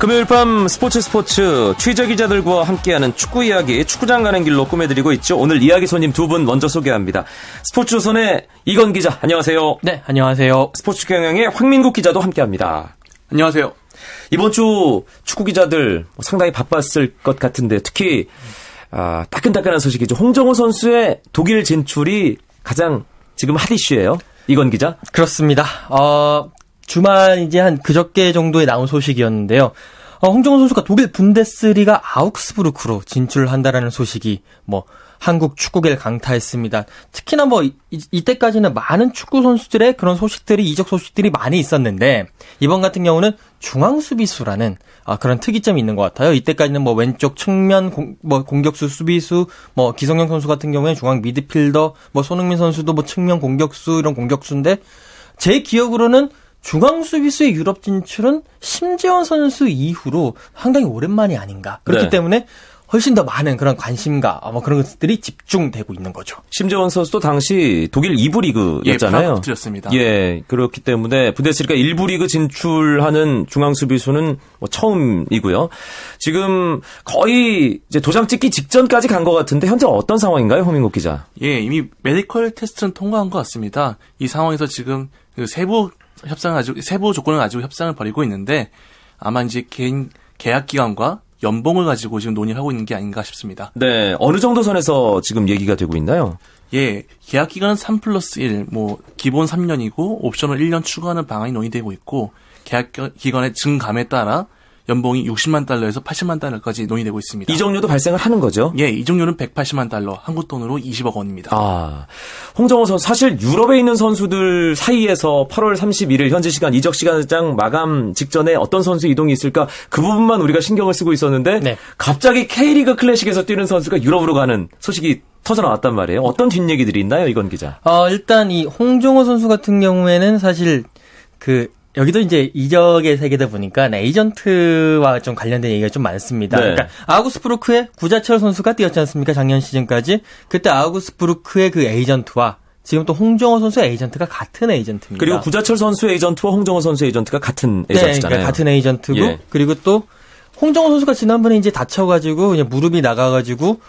금요일 밤 스포츠 스포츠 취재 기자들과 함께하는 축구 이야기 축구장 가는 길로 꾸며드리고 있죠. 오늘 이야기 손님 두 분 먼저 소개합니다. 스포츠조선의 이건 기자 안녕하세요. 네 안녕하세요. 스포츠 경영의 황민국 기자도 함께합니다. 안녕하세요. 이번 주 축구 기자들 상당히 바빴을 것 같은데 특히 아, 따끈따끈한 소식이죠. 홍정호 선수의 독일 진출이 가장 지금 핫 이슈예요. 이건 기자. 그렇습니다. 어, 주말 이제 한 그저께 정도에 나온 소식이었는데요. 어, 홍정호 선수가 독일 분데스리가 아우크스부르크로 진출한다라는 소식이 뭐 한국 축구계를 강타했습니다. 특히나 뭐 이, 이때까지는 많은 축구 선수들의 그런 소식들이 이적 소식들이 많이 있었는데 이번 같은 경우는 중앙 수비수라는 아, 그런 특이점이 있는 것 같아요. 이때까지는 뭐 왼쪽 측면 공, 뭐 공격수 수비수 뭐 기성용 선수 같은 경우에 중앙 미드필더 뭐 손흥민 선수도 뭐 측면 공격수 이런 공격수인데 제 기억으로는 중앙 수비수의 유럽 진출은 심재원 선수 이후로 상당히 오랜만이 아닌가. 그렇기 네. 때문에 훨씬 더 많은 그런 관심과 뭐 그런 것들이 집중되고 있는 거죠. 심재원 선수도 당시 독일 2부 리그였잖아요. 예, 드렸습니다. 예, 그렇기 때문에 부데스리가 1부 리그 진출하는 중앙 수비수는 뭐 처음이고요. 지금 거의 이제 도장 찍기 직전까지 간 것 같은데 현재 어떤 상황인가요, 허민국 기자? 예, 이미 medical test는 통과한 것 같습니다. 이 상황에서 지금 그 세부 협상을 가지고 세부 조건을 가지고 협상을 벌이고 있는데 아마 이제 개인 계약 기간과 연봉을 가지고 지금 논의를 하고 있는 게 아닌가 싶습니다. 네. 어느 정도 선에서 지금 얘기가 되고 있나요? 예. 계약 기간은 3 플러스 1, 뭐, 기본 3년이고, 옵션을 1년 추가하는 방안이 논의되고 있고, 계약 기간의 증감에 따라 연봉이 60만 달러에서 80만 달러까지 논의되고 있습니다. 이적료도 발생을 하는 거죠? 예, 이적료는 180만 달러, 한국 돈으로 20억 원입니다. 아, 홍정호 선수 사실 유럽에 있는 선수들 사이에서 8월 31일 현지 시간 이적 시간장 마감 직전에 어떤 선수 이동이 있을까 그 부분만 우리가 신경을 쓰고 있었는데 네. 갑자기 K리그 클래식에서 뛰는 선수가 유럽으로 가는 소식이 터져 나왔단 말이에요. 어떤 뒷얘기들이 있나요, 이건 기자? 어, 일단 이 홍정호 선수 같은 경우에는 사실 그 여기도 이제 이적의 세계다 보니까 에이전트와 좀 관련된 얘기가 좀 많습니다. 네. 그러니까 아우구스부르크의 구자철 선수가 뛰었지 않습니까? 작년 시즌까지. 그때 아우구스부르크의 그 에이전트와 지금 또 홍정호 선수 에이전트가 같은 에이전트입니다. 그리고 구자철 선수 에이전트와 홍정호 선수 에이전트가 같은 네, 에이전트잖아요. 네, 그러니까 같은 에이전트고 예. 그리고 또 홍정호 선수가 지난번에 이제 다쳐가지고 그냥 무릎이 나가가지고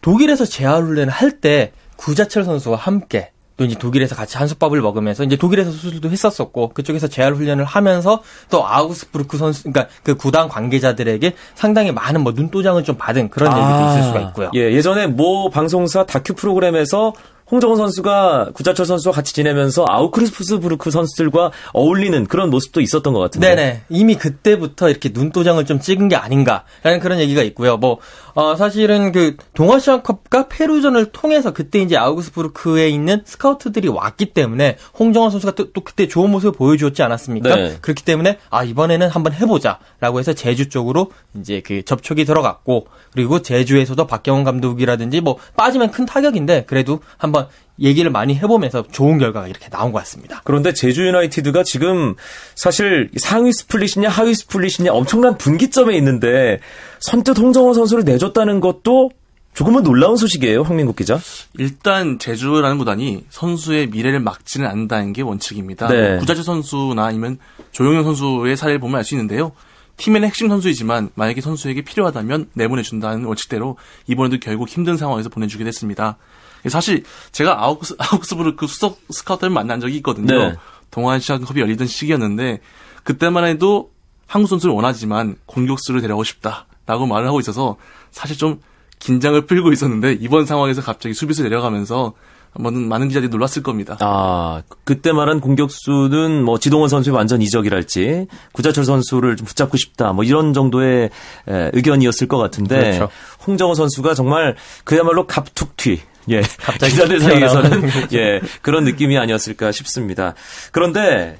독일에서 재활 훈련을 할 때 구자철 선수와 함께 또 이제 독일에서 같이 한솥밥을 먹으면서 이제 독일에서 수술도 했었었고 그쪽에서 재활 훈련을 하면서 또 아우스부르크 선수 그러니까 그 구단 관계자들에게 상당히 많은 뭐 눈도장을 좀 받은 그런 아, 얘기도 있을 수가 있고요. 예, 예전에 모 방송사 다큐 프로그램에서 홍정호 선수가 구자철 선수와 같이 지내면서 아우크리스푸스부르크 선수들과 어울리는 그런 모습도 있었던 것 같은데. 네네. 이미 그때부터 이렇게 눈도장을 좀 찍은 게 아닌가라는 그런 얘기가 있고요. 뭐 어, 사실은 그 동아시안컵과 페루전을 통해서 그때 이제 아우크스부르크에 있는 스카우트들이 왔기 때문에 홍정호 선수가 또, 또 그때 좋은 모습을 보여주었지 않았습니까? 네. 그렇기 때문에 아 이번에는 한번 해보자라고 해서 제주 쪽으로 이제 그 접촉이 들어갔고 그리고 제주에서도 박경원 감독이라든지 뭐 빠지면 큰 타격인데 그래도 한번 얘기를 많이 해보면서 좋은 결과가 이렇게 나온 것 같습니다. 그런데 제주 유나이티드가 지금 사실 상위 스플릿이냐 하위 스플릿이냐 엄청난 분기점에 있는데 선뜻 홍정호 선수를 내줬다는 것도 조금은 놀라운 소식이에요, 황민국 기자. 일단 제주라는 구단이 선수의 미래를 막지는 않는다는 게 원칙입니다. 네. 뭐 구자재 선수나 아니면 조용현 선수의 사례를 보면 알 수 있는데요. 팀의 핵심 선수이지만 만약에 선수에게 필요하다면 내보내준다는 원칙대로 이번에도 결국 힘든 상황에서 보내주게 됐습니다. 사실 제가 아우크스, 아우크스부르크 수석 스카우터를 만난 적이 있거든요. 네. 동아시아컵이 열리던 시기였는데 그때만 해도 한국 선수를 원하지만 공격수를 데려가고 싶다라고 말을 하고 있어서 사실 좀 긴장을 풀고 있었는데 이번 상황에서 갑자기 수비수 내려가면서 한번 많은 기자들이 놀랐을 겁니다. 아, 그때 말한 공격수는 뭐 지동원 선수의 완전 이적이랄지 구자철 선수를 좀 붙잡고 싶다 뭐 이런 정도의 의견이었을 것 같은데 그렇죠. 홍정호 선수가 정말 그야말로 갑툭튀 예, 기자들 사이에서는 예 그런 느낌이 아니었을까 싶습니다. 그런데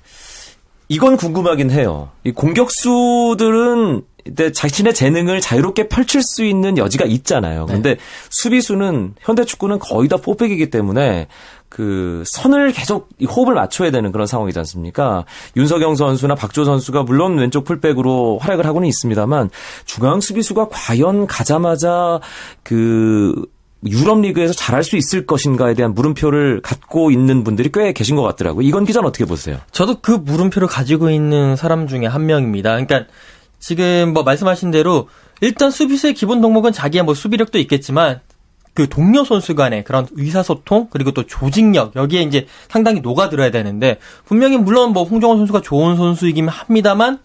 이건 궁금하긴 해요. 이 공격수들은 자신의 재능을 자유롭게 펼칠 수 있는 여지가 있잖아요. 네. 근데 네. 수비수는 현대 축구는 거의 다 포백이기 때문에 그 선을 계속 호흡을 맞춰야 되는 그런 상황이지 않습니까? 윤석영 선수나 박조 선수가 물론 왼쪽 풀백으로 활약을 하고는 있습니다만 중앙 수비수가 과연 가자마자 그 유럽 리그에서 잘할 수 있을 것인가에 대한 물음표를 갖고 있는 분들이 꽤 계신 것 같더라고요. 이건 기자는 어떻게 보세요? 저도 그 물음표를 가지고 있는 사람 중에 한 명입니다. 그러니까 지금 뭐 말씀하신 대로 일단 수비수의 기본 덕목은 자기의 뭐 수비력도 있겠지만 그 동료 선수 간의 그런 의사소통 그리고 또 조직력 여기에 이제 상당히 녹아들어야 되는데 분명히 물론 뭐 홍정원 선수가 좋은 선수이긴 합니다만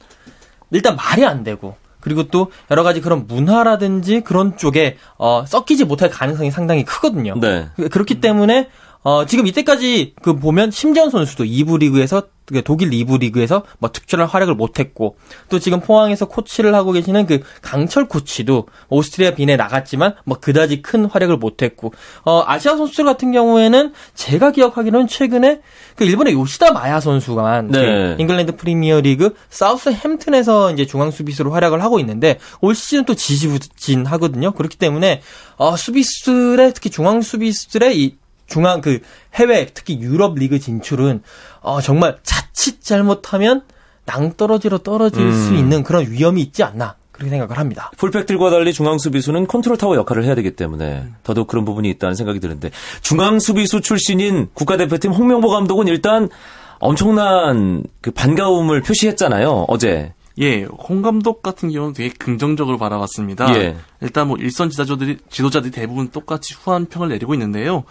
일단 말이 안 되고 그리고 또 여러 가지 그런 문화라든지 그런 쪽에 어 섞이지 못할 가능성이 상당히 크거든요. 네. 그렇기 때문에 어, 지금 이때까지 그 보면 심재현 선수도 2부 리그에서 그 독일 2부 리그에서 뭐 특출난 활약을 못했고 또 지금 포항에서 코치를 하고 계시는 그 강철 코치도 오스트리아 빈에 나갔지만 뭐 그다지 큰 활약을 못했고 어 아시아 선수들 같은 경우에는 제가 기억하기로는 최근에 그 일본의 요시다 마야 선수가 네. 그 잉글랜드 프리미어리그 사우스 햄튼에서 이제 중앙 수비수로 활약을 하고 있는데 올 시즌 또 지지부진하거든요. 그렇기 때문에 어 수비수들의 특히 중앙 수비수들의 이 중앙 그 해외 특히 유럽 리그 진출은 어 정말 자칫 잘못하면 낭떠러지로 떨어질 음. 수 있는 그런 위험이 있지 않나 그렇게 생각을 합니다. 풀백들과 달리 중앙 수비수는 컨트롤 타워 역할을 해야 되기 때문에 더더욱 그런 부분이 있다는 생각이 드는데 중앙 수비수 출신인 국가대표팀 홍명보 감독은 일단 엄청난 그 반가움을 표시했잖아요 어제. 예, 홍 감독 같은 경우는 되게 긍정적으로 바라봤습니다. 예. 일단 뭐 일선 지도자들이 지도자들이 대부분 똑같이 후한 평을 내리고 있는데요.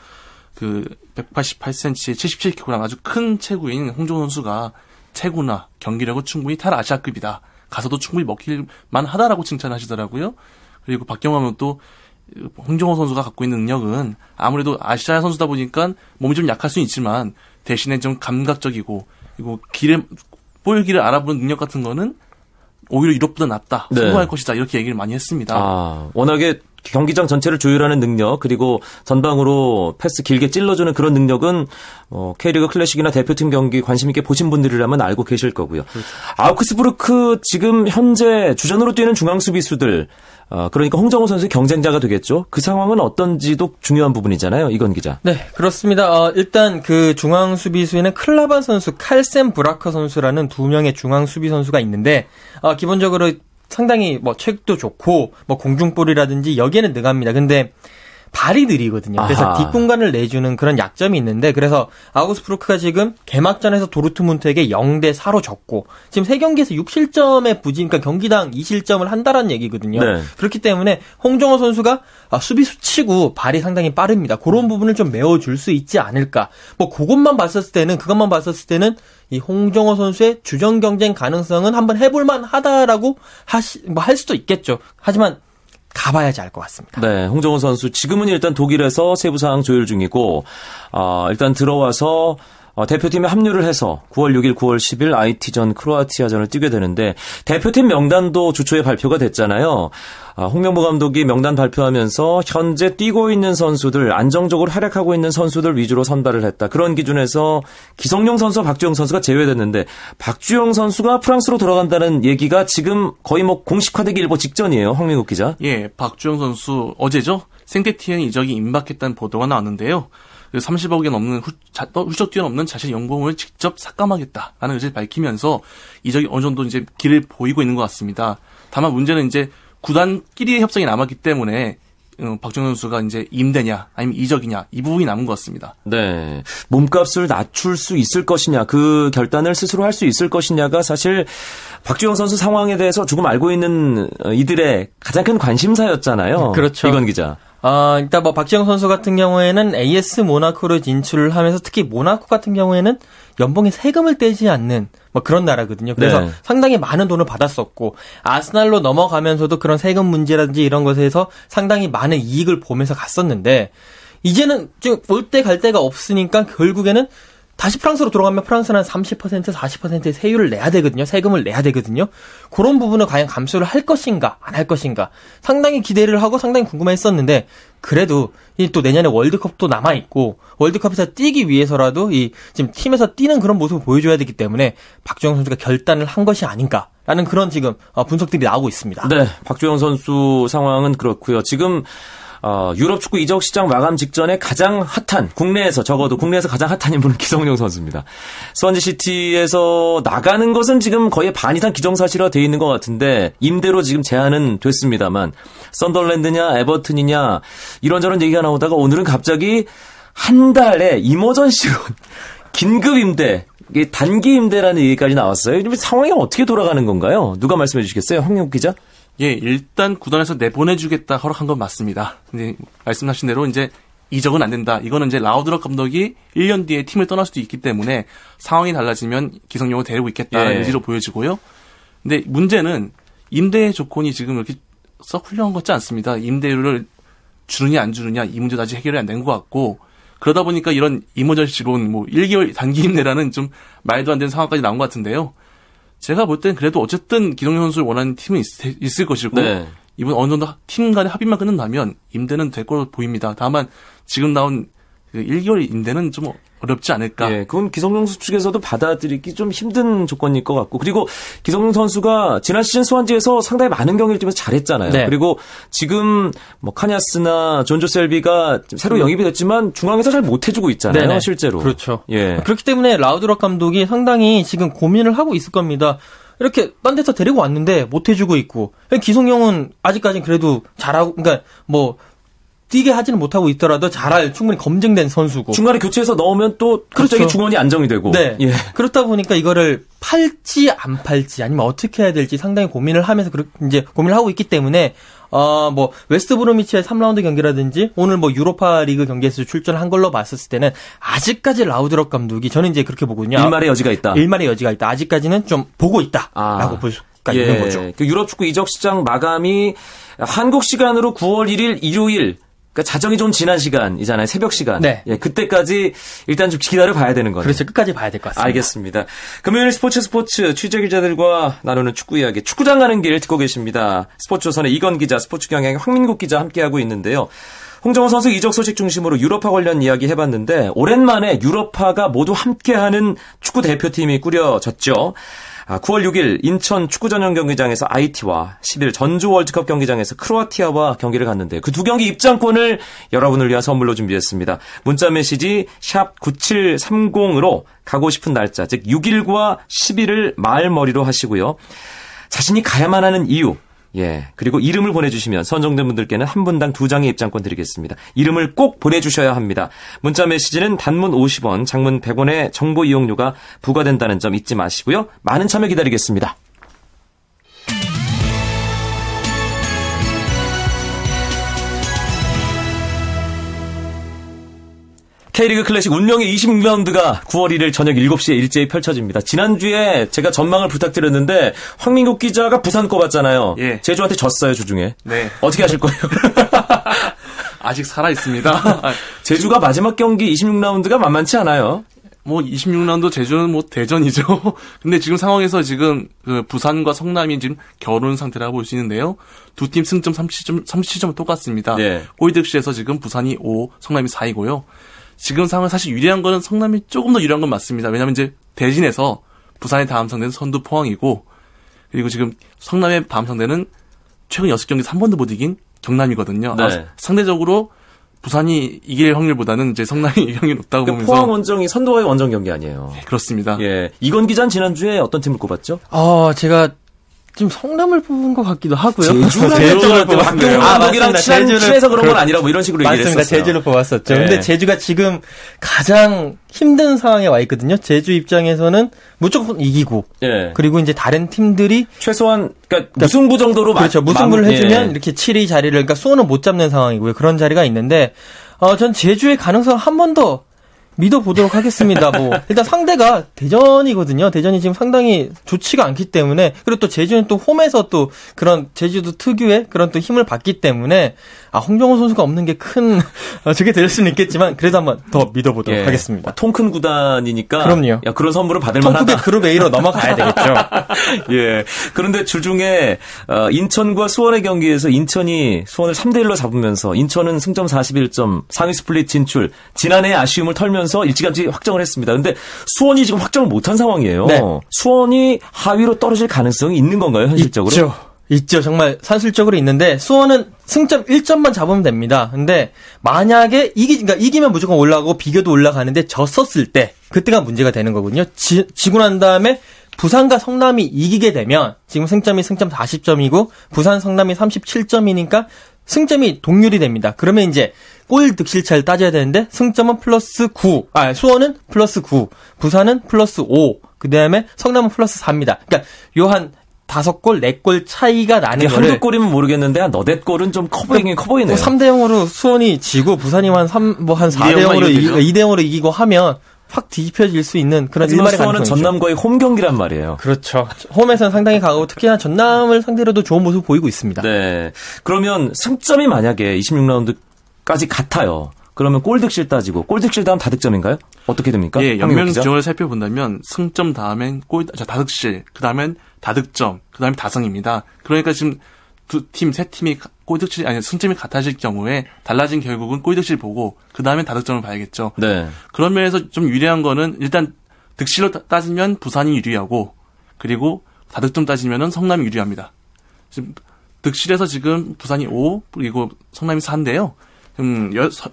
그 188cm, 77kg 아주 큰 체구인 홍정호 선수가 체구나 경기력은 충분히 탈 아시아급이다. 가서도 충분히 먹힐만 하다라고 칭찬하시더라고요. 그리고 박경화는 또 홍정호 선수가 갖고 있는 능력은 아무래도 아시아 선수다 보니까 몸이 좀 약할 수는 있지만 대신에 좀 감각적이고 그리고 길을 볼기를 알아보는 능력 같은 거는 오히려 유럽보다 낫다. 네. 성공할 것이다. 이렇게 얘기를 많이 했습니다. 아, 워낙에 경기장 전체를 조율하는 능력 그리고 전방으로 패스 길게 찔러주는 그런 능력은 어, K리그 클래식이나 대표팀 경기 관심 있게 보신 분들이라면 알고 계실 거고요. 그렇죠. 아우크스부르크 지금 현재 주전으로 뛰는 중앙 수비수들 어, 그러니까 홍정호 선수의 경쟁자가 되겠죠. 그 상황은 어떤지도 중요한 부분이잖아요. 이건 기자. 네, 그렇습니다. 어, 일단 그 중앙 수비수에는 클라바 선수, 칼센 브라커 선수라는 두 명의 중앙 수비 선수가 있는데 어, 기본적으로 상당히 뭐 책도 좋고 뭐 공중볼이라든지 여기에는 능합니다. 근데 발이 느리거든요. 그래서 아하. 뒷공간을 내주는 그런 약점이 있는데 그래서 아우스프루크가 지금 개막전에서 도르트문트에게 0대 4로 졌고 지금 세 경기에서 6실점의 부진 그러니까 경기당 2실점을 한다라는 얘기거든요. 네. 그렇기 때문에 홍정호 선수가 아, 수비 수 치고 발이 상당히 빠릅니다. 그런 부분을 좀 메워 줄 수 있지 않을까. 뭐 그것만 봤었을 때는 그것만 봤었을 때는 이 홍정호 선수의 주전 경쟁 가능성은 한번 해볼 만 하다라고 하시, 뭐 할 수도 있겠죠. 하지만 가봐야지 알 것 같습니다. 네, 홍정호 선수 지금은 일단 독일에서 세부 사항 조율 중이고 어, 일단 들어와서 어, 대표팀에 합류를 해서 9월 6일, 9월 10일 IT전 크로아티아전을 뛰게 되는데 대표팀 명단도 주초에 발표가 됐잖아요. 아, 홍명보 감독이 명단 발표하면서 현재 뛰고 있는 선수들, 안정적으로 활약하고 있는 선수들 위주로 선발을 했다. 그런 기준에서 기성용 선수, 박주영 선수가 제외됐는데 박주영 선수가 프랑스로 돌아간다는 얘기가 지금 거의 뭐 공식화되기 일보 직전이에요. 황민국 기자. 예, 박주영 선수 어제죠. 생태티엔 이적이 임박했다는 보도가 나왔는데요. 30억이 그 넘는 후, 자, 훌쩍 뛰어넘는 자신의 연봉을 직접 삭감하겠다라는 의지를 밝히면서 이적이 어느 정도 이제 길을 보이고 있는 것 같습니다. 다만 문제는 이제 구단끼리의 협상이 남았기 때문에 어, 박정현 선수가 이제 임대냐 아니면 이적이냐 이 부분이 남은 것 같습니다. 네. 몸값을 낮출 수 있을 것이냐 그 결단을 스스로 할 수 있을 것이냐가 사실 박주영 선수 상황에 대해서 조금 알고 있는 어, 이들의 가장 큰 관심사였잖아요. 그렇죠. 이건 기자. 어, 일단 뭐 박지영 선수 같은 경우에는 AS 모나코로 진출을 하면서 특히 모나코 같은 경우에는 연봉에 세금을 떼지 않는 뭐 그런 나라거든요. 그래서 네. 상당히 많은 돈을 받았었고 아스날로 넘어가면서도 그런 세금 문제라든지 이런 것에서 상당히 많은 이익을 보면서 갔었는데 이제는 지금 올 때 갈 데가 없으니까 결국에는 다시 프랑스로 돌아가면 프랑스는 30% 40%의 세율을 내야 되거든요. 세금을 내야 되거든요. 그런 부분을 과연 감수를 할 것인가 안 할 것인가 상당히 기대를 하고 상당히 궁금했었는데 그래도 이 또 내년에 월드컵도 남아 있고 월드컵에서 뛰기 위해서라도 이 지금 팀에서 뛰는 그런 모습을 보여줘야 되기 때문에 박주영 선수가 결단을 한 것이 아닌가. 라는 그런 지금 어, 분석들이 나오고 있습니다. 네, 박주영 선수 상황은 그렇고요. 지금 어, 유럽 축구 이적 시장 마감 직전에 가장 핫한 국내에서 적어도 국내에서 가장 핫한 인물은 기성용 선수입니다. 스완지 시티에서 나가는 것은 지금 거의 반 이상 기정사실화 돼 있는 것 같은데 임대로 지금 제한은 됐습니다만 썬덜랜드냐 에버튼이냐 이런저런 얘기가 나오다가 오늘은 갑자기 한 달에 이머전시로 긴급 임대, 단기 임대라는 얘기까지 나왔어요. 상황이 어떻게 돌아가는 건가요? 누가 말씀해 주시겠어요? 황영 기자? 예, 일단 구단에서 내보내주겠다 허락한 건 맞습니다. 근데 말씀하신 대로 이제 이적은 안 된다. 이거는 이제 라우드럭 감독이 1년 뒤에 팀을 떠날 수도 있기 때문에 상황이 달라지면 기성용을 데리고 있겠다는 예. 의지로 보여지고요. 근데 문제는 임대 조건이 지금 이렇게 썩 훌륭한 것 같지 않습니다. 임대료를 주느냐 안 주느냐 이 문제도 아직 해결이 안 된 것 같고 그러다 보니까 이런 이모저시론 뭐 1개월 단기 임대라는 좀 말도 안 되는 상황까지 나온 것 같은데요. 제가 볼 땐 그래도 어쨌든 기성용 선수를 원하는 팀은 있, 을 것이고 네. 이번 어느 정도 팀 간의 합의만 끝난다면 임대는 될 걸로 보입니다. 다만 지금 나온 그 1개월 임대는 좀 어렵지 않을까. 예, 그건 기성용 선수 측에서도 받아들이기 좀 힘든 조건일 것 같고 그리고 기성용 선수가 지난 시즌 수완지에서 상당히 많은 경기를 뛰면서 잘했잖아요. 네. 그리고 지금 뭐 카냐스나 존조 셀비가 새로 음. 영입이 됐지만 중앙에서 잘 못해주고 있잖아요. 네네. 실제로. 그렇죠. 예. 그렇기 때문에 라우드럽 감독이 상당히 지금 고민을 하고 있을 겁니다. 이렇게 딴 데서 데리고 왔는데 못 해주고 있고 기성용은 아직까지는 그래도 잘하고 그러니까 뭐 뛰게 하지는 못하고 있더라도 잘할 충분히 검증된 선수고 중간에 교체해서 넣으면 또 갑자기 그렇죠. 중원이 안정이 되고 네 예. 그렇다 보니까 이거를 팔지 안 팔지 아니면 어떻게 해야 될지 상당히 고민을 하면서 그렇게 이제 고민을 하고 있기 때문에 어뭐 웨스트 브로미치의 3라운드 경기라든지 오늘 뭐 유로파 리그 경기에서 출전한 걸로 봤을 때는 아직까지 라우드럭 감독이 저는 이제 그렇게 보거든요. 일말의 여지가 있다. 일말의 여지가 있다. 아직까지는 좀 보고 있다라고 아. 볼 수가 예. 있는 거죠. 그 유럽 축구 이적 시장 마감이 한국 시간으로 9월 1일 일요일 그러니까 자정이 좀 지난 시간이잖아요. 새벽 시간. 네. 예, 그때까지 일단 좀 기다려 봐야 되는 거죠. 그렇죠. 끝까지 봐야 될 것 같습니다. 알겠습니다. 금요일 스포츠 스포츠 취재 기자들과 나누는 축구 이야기. 축구장 가는 길 듣고 계십니다. 스포츠조선의 이건 기자, 스포츠 경향의 황민국 기자 함께하고 있는데요. 홍정호 선수 이적 소식 중심으로 유럽파 관련 이야기 해봤는데 오랜만에 유럽파가 모두 함께하는 축구 대표팀이 꾸려졌죠. 9월 아, 6일 인천 축구 전용 경기장에서 IT와 10일 전주 월드컵 경기장에서 크로아티아와 경기를 갔는데 그 두 경기 입장권을 여러분을 위한 선물로 준비했습니다. 문자 메시지 샵 9730으로 가고 싶은 날짜 즉 6일과 10일을 말머리로 하시고요. 자신이 가야만 하는 이유 예. 그리고 이름을 보내주시면 선정된 분들께는 한 분당 두 장의 입장권 드리겠습니다. 이름을 꼭 보내주셔야 합니다. 문자 메시지는 단문 50원, 장문 100원의 정보 이용료가 부과된다는 점 잊지 마시고요. 많은 참여 기다리겠습니다. K리그 클래식 운명의 26라운드가 9월 1일 저녁 7시에 일제히 펼쳐집니다. 지난주에 제가 전망을 부탁드렸는데 황민국 기자가 부산 꼽았잖아요. 예. 제주한테 졌어요, 주중에. 네. 어떻게 하실 거예요? 아직 살아 있습니다. 제주가 마지막 경기 26라운드가 만만치 않아요. 뭐 26라운드 제주는 뭐 대전이죠. 근데 지금 상황에서 지금 그 부산과 성남이 지금 결혼 상태라고 볼 수 있는데요. 두 팀 승점 37점 37점은 똑같습니다. 네. 홀득시에서 지금 부산이 5, 성남이 4이고요. 지금 상황 사실 유리한 거는 성남이 조금 더 유리한 건 맞습니다. 왜냐하면 이제 대진에서 부산의 다음 상대는 선두 포항이고 그리고 지금 성남의 다음 상대는 최근 6경기 3번도 못 이긴 경남이거든요. 네. 아, 상대적으로 부산이 이길 확률보다는 이제 성남이 이길 확률이 높다고 그러니까 보면서 포항 원정이 선두와의 원정 경기 아니에요. 네, 그렇습니다. 예. 이건 기자는 지난주에 어떤 팀을 꼽았죠? 어, 제가 지금 성남을 뽑은 것 같기도 하고요. 제주를 뽑았네요. 아, 맞습니다. 제주를 친해서 그런 건 아니라 뭐 이런 식으로 얘기를 했었어요. 제주를 뽑았었죠. 네. 근데 제주가 지금 가장 힘든 상황에 와 있거든요. 제주 입장에서는 무조건 이기고 네. 그리고 이제 다른 팀들이 최소한 그러니까 무승부 정도로 그렇죠. 무승부를 해 주면 예. 이렇게 7위 자리를 그러니까 수원은 못 잡는 상황이고요. 그런 자리가 있는데 어, 전 제주의 가능성 한 번 더 믿어보도록 하겠습니다. 뭐 일단 상대가 대전이거든요. 대전이 지금 상당히 좋지가 않기 때문에 그리고 또 제주는 또 홈에서 또 그런 제주도 특유의 그런 또 힘을 받기 때문에 아 홍정호 선수가 없는 게큰 어, 저게 될 수는 있겠지만 그래도 한번 더 믿어보도록 예. 하겠습니다. 아, 통큰 구단이니까 그럼요. 야, 그런 선물을 받을 만하다. 통크게 그룹 A로 넘어가야 되겠죠. 예. 그런데 주중에 어, 인천과 수원의 경기에서 인천이 수원을 3대 1로 잡으면서 인천은 승점 41점 상위 스플릿 진출 지난해 아쉬움을 털면서 일찌감치 확정을 했습니다. 근데 수원이 지금 확정을 못한 상황이에요. 네. 수원이 하위로 떨어질 가능성이 있는 건가요, 현실적으로? 있죠. 있죠. 정말 산술적으로 있는데 수원은 승점 1점만 잡으면 됩니다. 근데 만약에 이기 그러니까 이기면 무조건 올라가고 비겨도 올라가는데 졌었을 때 그때가 문제가 되는 거거든요. 지, 지고 난 다음에 부산과 성남이 이기게 되면 지금 승점이 승점 40점이고 부산 성남이 37점이니까 승점이 동률이 됩니다. 그러면 이제 골 득실차를 따져야 되는데 승점은 플러스 9. 아, 수원은 플러스 9. 부산은 플러스 5. 그 다음에 성남은 플러스 4입니다. 그러니까 요 한 다섯 골, 네 골 차이가 나는 거를 한두 골이면 모르겠는데 한 너댓 골은 좀 커 보이긴 커 보이네요. 뭐 3대 0으로 수원이 지고 부산이 한 3, 뭐한 4대 0으로 이기고 2대 0으로 이기고 하면 확 뒤집혀질 수 있는 그런 일말의 수원은 전남과의 홈 경기란 말이에요. 그렇죠. 홈에서는 상당히 강하고 특히나 전남을 상대로도 좋은 모습 보이고 있습니다. 네. 그러면 승점이 만약에 26라운드 까지 같아요. 그러면 골득실 따지고 골득실 다음 다득점인가요? 어떻게 됩니까? 예, 연명 규정을 살펴본다면 승점 다음엔 골 자, 다득실, 그다음엔 다득점, 그다음에 다승입니다. 그러니까 지금 두 팀, 세 팀이 골득실 아니 승점이 같아질 경우에 달라진 결국은 골득실 보고 그다음에 다득점을 봐야겠죠. 네. 그런 면에서 좀 유리한 거는 일단 득실로 따지면 부산이 유리하고 그리고 다득점 따지면은 성남이 유리합니다. 지금 득실에서 지금 부산이 5 그리고 성남이 4인데요. 음, 여, 서,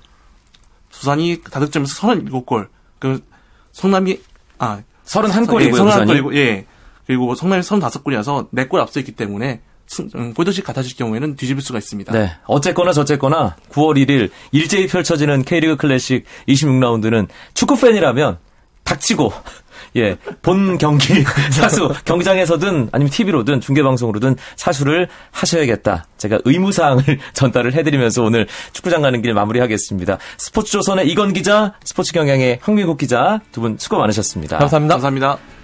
부산이 다득점에서 37골. 그 성남이 아 31골이고요. 예, 31골이고 예. 그리고 성남이 35골이어서 4골 앞서 있기 때문에 음, 골드식 같아질 경우에는 뒤집을 수가 있습니다. 네. 어쨌거나 저쨌거나 9월 1일 일제히 펼쳐지는 K리그 클래식 26라운드는 축구 팬이라면 닥치고 예, 본 경기 사수 경기장에서든 아니면 TV로든 중계 방송으로든 사수를 하셔야겠다. 제가 의무 사항을 전달을 해드리면서 오늘 축구장 가는 길 마무리하겠습니다. 스포츠조선의 이건 기자, 스포츠 경향의 황민국 기자 두 분 수고 많으셨습니다. 감사합니다. 감사합니다.